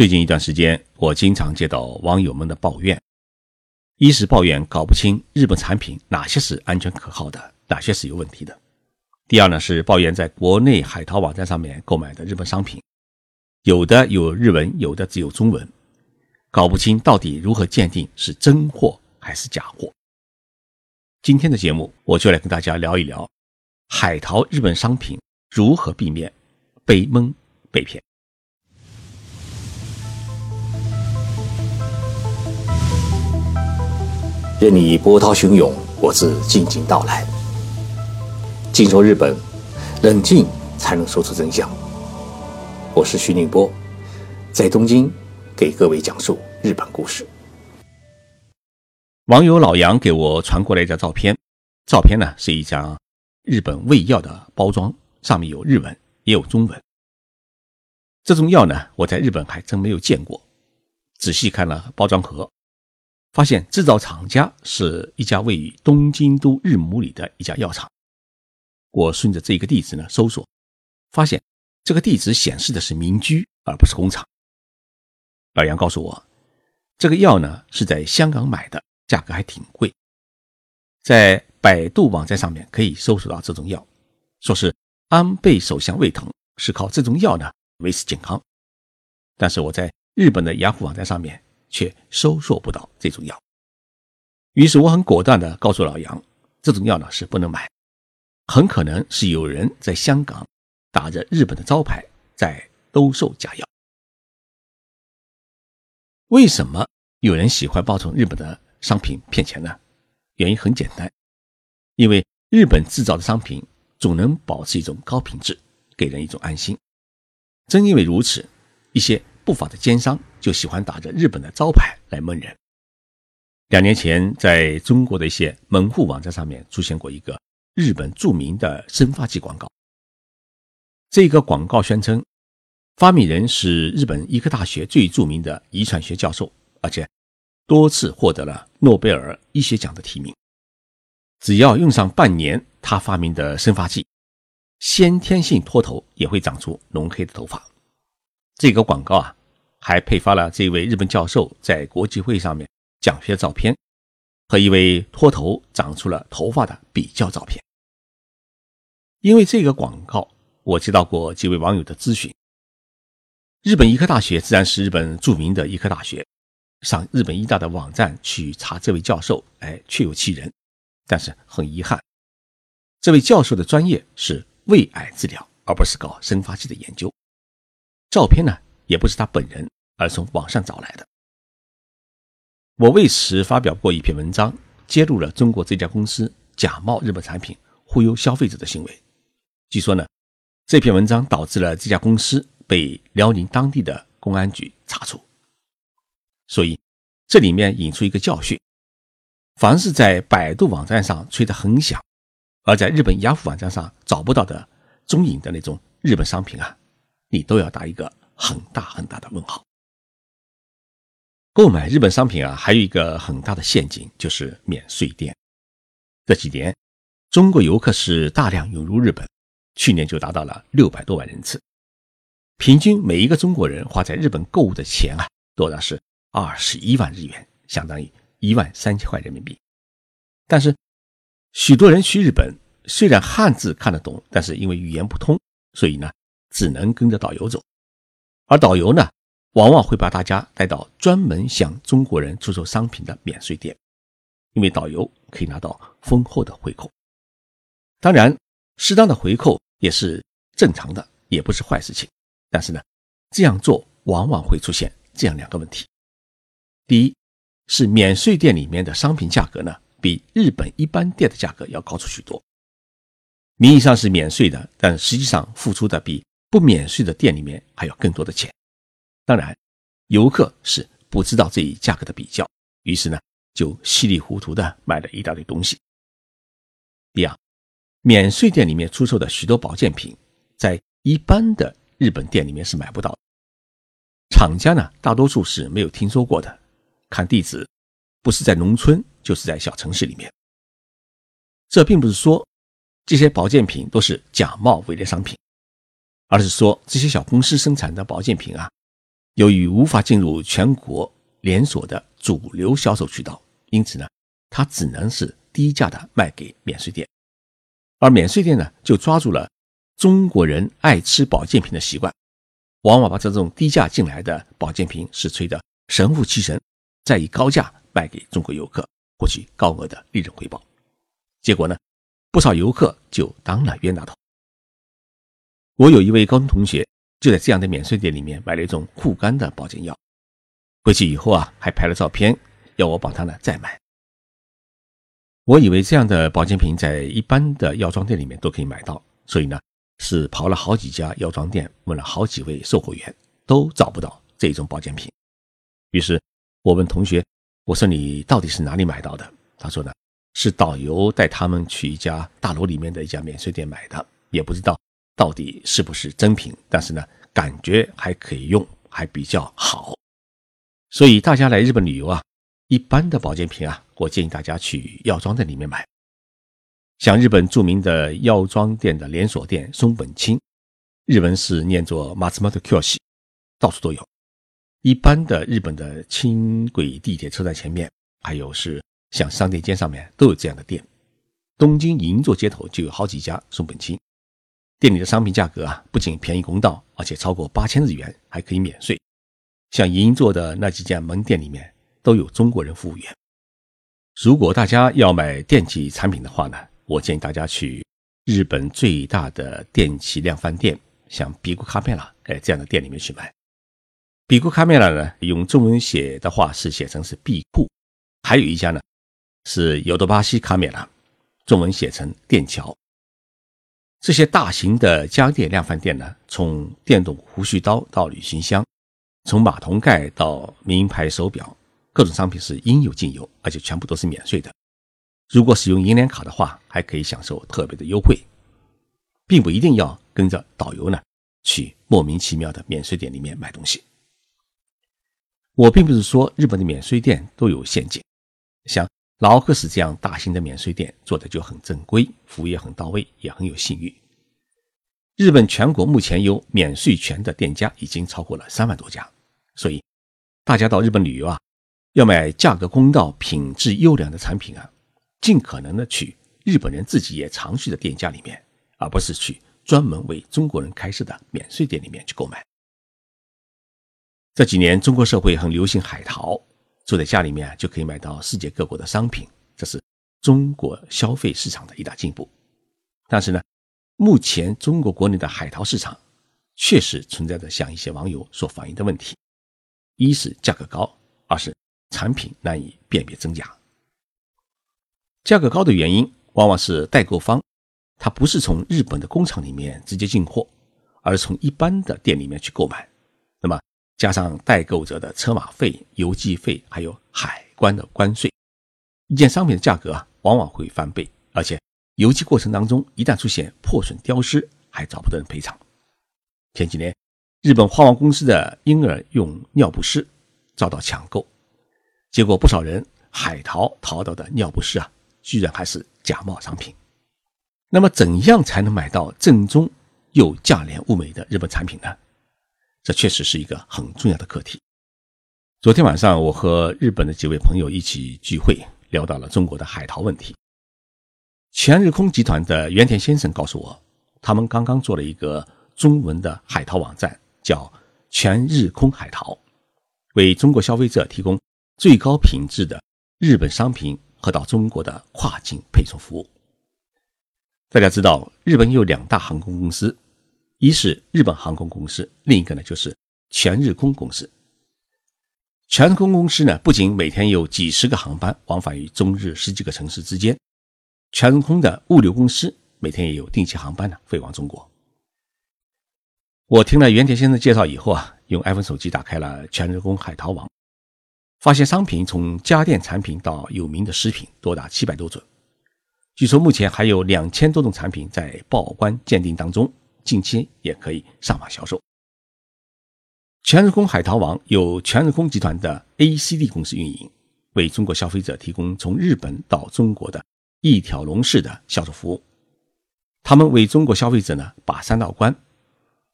最近一段时间，我经常接到网友们的抱怨：一是抱怨搞不清日本产品哪些是安全可靠的，哪些是有问题的；第二呢是抱怨在国内海淘网站上面购买的日本商品，有的有日文，有的只有中文，搞不清到底如何鉴定是真货还是假货。今天的节目，我就来跟大家聊一聊海淘日本商品如何避免被蒙被骗。任你波涛汹涌，我自静静到来。静说日本，冷静才能说出真相。我是徐宁波，在东京给各位讲述日本故事。网友老杨给我传过来一张照片，照片呢是一张日本胃药的包装，上面有日文也有中文。这种药呢，我在日本还真没有见过。仔细看了包装盒。发现制造厂家是一家位于东京都日暮里的一家药厂。我顺着这个地址呢搜索，发现这个地址显示的是民居而不是工厂。老杨告诉我，这个药呢是在香港买的，价格还挺贵。在百度网站上面可以搜索到这种药，说是安倍首相胃疼是靠这种药呢维持健康。但是我在日本的雅虎网站上面。却收受不到这种药，于是我很果断地告诉老杨，这种药呢是不能买，很可能是有人在香港打着日本的招牌在兜售假药。为什么有人喜欢冒充日本的商品骗钱呢？原因很简单，因为日本制造的商品总能保持一种高品质，给人一种安心。正因为如此，一些。不法的奸商就喜欢打着日本的招牌来蒙人。两年前，在中国的一些门户网站上面出现过一个日本著名的生发剂广告。这个广告宣称，发明人是日本医科大学最著名的遗传学教授，而且多次获得了诺贝尔医学奖的提名。只要用上半年，他发明的生发剂，先天性脱头也会长出浓黑的头发。这个广告啊。还配发了这位日本教授在国际会上面讲学的照片，和一位脱头长出了头发的比较照片。因为这个广告，我接到过几位网友的咨询。日本医科大学自然是日本著名的医科大学，上日本医大的网站去查这位教授，哎，确有其人。但是很遗憾，这位教授的专业是胃癌治疗，而不是搞生发剂的研究。照片呢？也不是他本人，而从网上找来的。我为此发表过一篇文章，揭露了中国这家公司假冒日本产品忽悠消费者的行为。据说呢，这篇文章导致了这家公司被辽宁当地的公安局查处。所以，这里面引出一个教训：凡是在百度网站上吹得很响，而在日本雅虎网站上找不到的踪影的那种日本商品啊，你都要打一个。很大很大的问号。购买日本商品啊，还有一个很大的陷阱，就是免税店。这几年，中国游客是大量涌入日本，去年就达到了六百多万人次，平均每一个中国人花在日本购物的钱啊，多的是二十一万日元，相当于一万三千块人民币。但是，许多人去日本，虽然汉字看得懂，但是因为语言不通，所以呢，只能跟着导游走。而导游呢，往往会把大家带到专门向中国人出售商品的免税店，因为导游可以拿到丰厚的回扣。当然，适当的回扣也是正常的，也不是坏事情。但是呢，这样做往往会出现这样两个问题：第一，是免税店里面的商品价格呢，比日本一般店的价格要高出许多。名义上是免税的，但实际上付出的比。不免税的店里面还有更多的钱，当然，游客是不知道这一价格的比较，于是呢就稀里糊涂的买了一大堆东西。第二，免税店里面出售的许多保健品，在一般的日本店里面是买不到的，厂家呢大多数是没有听说过的，看地址，不是在农村就是在小城市里面。这并不是说这些保健品都是假冒伪劣商品。而是说，这些小公司生产的保健品啊，由于无法进入全国连锁的主流销售渠道，因此呢，它只能是低价的卖给免税店，而免税店呢，就抓住了中国人爱吃保健品的习惯，往往把这种低价进来的保健品是吹得神乎其神，再以高价卖给中国游客，获取高额的利润回报。结果呢，不少游客就当了冤大头。我有一位高中同学，就在这样的免税店里面买了一种护肝的保健药，回去以后啊，还拍了照片，要我帮他呢再买。我以为这样的保健品在一般的药妆店里面都可以买到，所以呢，是跑了好几家药妆店，问了好几位售货员，都找不到这种保健品。于是我问同学：“我说你到底是哪里买到的？”他说呢，是导游带他们去一家大楼里面的一家免税店买的，也不知道。到底是不是真品？但是呢，感觉还可以用，还比较好。所以大家来日本旅游啊，一般的保健品啊，我建议大家去药妆店里面买。像日本著名的药妆店的连锁店松本清，日文是念作 Matsumoto Kyoshi，到处都有。一般的日本的轻轨地铁车站前面，还有是像商店街上面都有这样的店。东京银座街头就有好几家松本清。店里的商品价格啊，不仅便宜公道，而且超过八千日元还可以免税。像银座的那几家门店里面都有中国人服务员。如果大家要买电器产品的话呢，我建议大家去日本最大的电器量贩店，像比古卡梅拉哎这样的店里面去买。比古卡梅拉呢，用中文写的话是写成是必库，还有一家呢是尤多巴西卡梅拉，中文写成电桥。这些大型的家电量贩店呢，从电动胡须刀到旅行箱，从马桶盖到名牌手表，各种商品是应有尽有，而且全部都是免税的。如果使用银联卡的话，还可以享受特别的优惠，并不一定要跟着导游呢去莫名其妙的免税店里面买东西。我并不是说日本的免税店都有陷阱，像。劳克斯这样大型的免税店做的就很正规，服务也很到位，也很有信誉。日本全国目前有免税权的店家已经超过了三万多家，所以大家到日本旅游啊，要买价格公道、品质优良的产品啊，尽可能的去日本人自己也常去的店家里面，而不是去专门为中国人开设的免税店里面去购买。这几年中国社会很流行海淘。坐在家里面就可以买到世界各国的商品，这是中国消费市场的一大进步。但是呢，目前中国国内的海淘市场确实存在着像一些网友所反映的问题：一是价格高，二是产品难以辨别真假。价格高的原因往往是代购方他不是从日本的工厂里面直接进货，而是从一般的店里面去购买。那么，加上代购者的车马费、邮寄费，还有海关的关税，一件商品的价格啊，往往会翻倍。而且邮寄过程当中，一旦出现破损、丢失，还找不到人赔偿。前几年，日本花王公司的婴儿用尿不湿遭到抢购，结果不少人海淘淘到的尿不湿啊，居然还是假冒商品。那么，怎样才能买到正宗又价廉物美的日本产品呢？这确实是一个很重要的课题。昨天晚上，我和日本的几位朋友一起聚会，聊到了中国的海淘问题。全日空集团的原田先生告诉我，他们刚刚做了一个中文的海淘网站，叫“全日空海淘”，为中国消费者提供最高品质的日本商品和到中国的跨境配送服务。大家知道，日本有两大航空公司。一是日本航空公司，另一个呢就是全日空公司。全日空公司呢，不仅每天有几十个航班往返于中日十几个城市之间，全日空的物流公司每天也有定期航班呢飞往中国。我听了原田先生介绍以后啊，用 iPhone 手机打开了全日空海淘网，发现商品从家电产品到有名的食品多达七百多种，据说目前还有两千多种产品在报关鉴定当中。近期也可以上网销售。全日空海淘网由全日空集团的 ACD 公司运营，为中国消费者提供从日本到中国的一条龙式的销售服务。他们为中国消费者呢把三道关，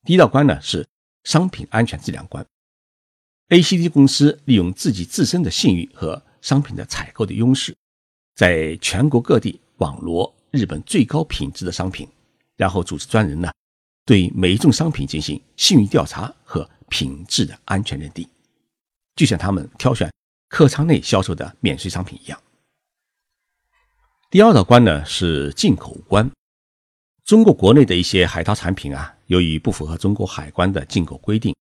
第一道关呢是商品安全质量关，ACD 公司利用自己自身的信誉和商品的采购的优势，在全国各地网罗日本最高品质的商品，然后组织专人呢，对每一种商品进行信誉调查和品质的安全认定，就像他们挑选客舱内销售的免税商品一样。第二道关呢是进口关，中国国内的一些海淘产品啊，由于不符合中国海关的进口规定。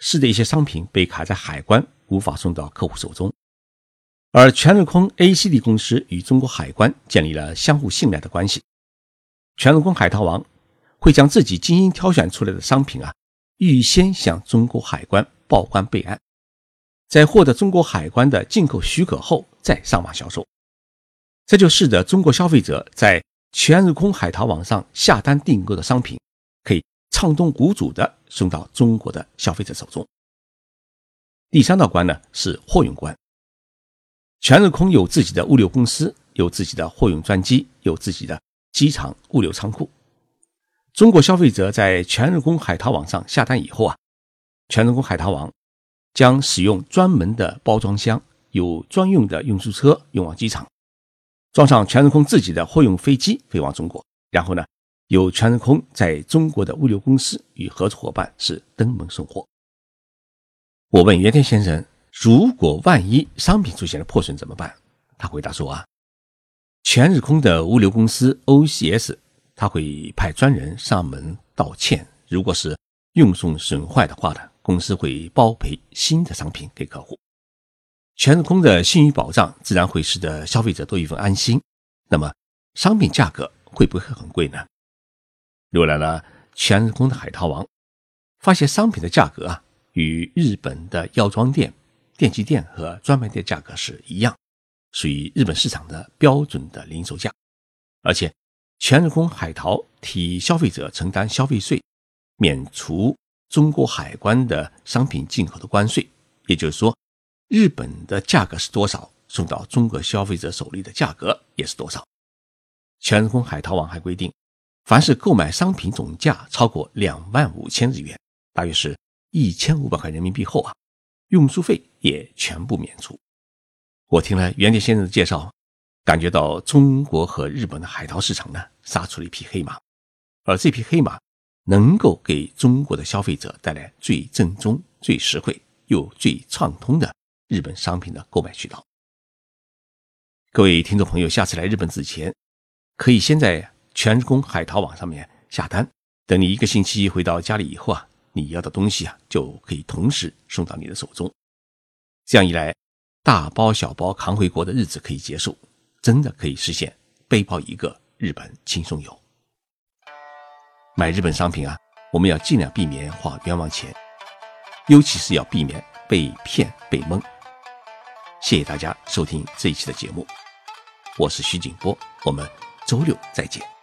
是的一些商品被卡在海关，无法送到客户手中。而全日空 ACD 公司与中国海关建立了相互信赖的关系。全日空海淘王会将自己精心挑选出来的商品啊，预先向中国海关报关备案，在获得中国海关的进口许可后再上网销售。这就使得中国消费者在全日空海淘网上下单订购的商品。可以畅通无阻的送到中国的消费者手中。第三道关呢是货运关。全日空有自己的物流公司，有自己的货运专机，有自己的机场物流仓库。中国消费者在全日空海淘网上下单以后啊，全日空海淘网将使用专门的包装箱，有专用的运输车运往机场，装上全日空自己的货运飞机飞往中国，然后呢。有全日空在中国的物流公司与合作伙伴是登门送货。我问袁天先生：“如果万一商品出现了破损怎么办？”他回答说：“啊，全日空的物流公司 OCS 他会派专人上门道歉。如果是运送损坏的话呢，公司会包赔新的商品给客户。全日空的信誉保障自然会使得消费者多一份安心。那么商品价格会不会很贵呢？”浏览了全日空的海淘网，发现商品的价格啊，与日本的药妆店、电器店和专卖店价格是一样，属于日本市场的标准的零售价。而且，全日空海淘替消费者承担消费税，免除中国海关的商品进口的关税。也就是说，日本的价格是多少，送到中国消费者手里的价格也是多少。全日空海淘网还规定。凡是购买商品总价超过两万五千日元，大约是一千五百块人民币后啊，运输费也全部免除。我听了袁杰先生的介绍，感觉到中国和日本的海淘市场呢，杀出了一匹黑马，而这匹黑马能够给中国的消费者带来最正宗、最实惠又最畅通的日本商品的购买渠道。各位听众朋友，下次来日本之前，可以先在。全日空海淘网上面下单，等你一个星期回到家里以后啊，你要的东西啊就可以同时送到你的手中。这样一来，大包小包扛回国的日子可以结束，真的可以实现背包一个日本轻松游。买日本商品啊，我们要尽量避免花冤枉钱，尤其是要避免被骗被蒙。谢谢大家收听这一期的节目，我是徐景波，我们周六再见。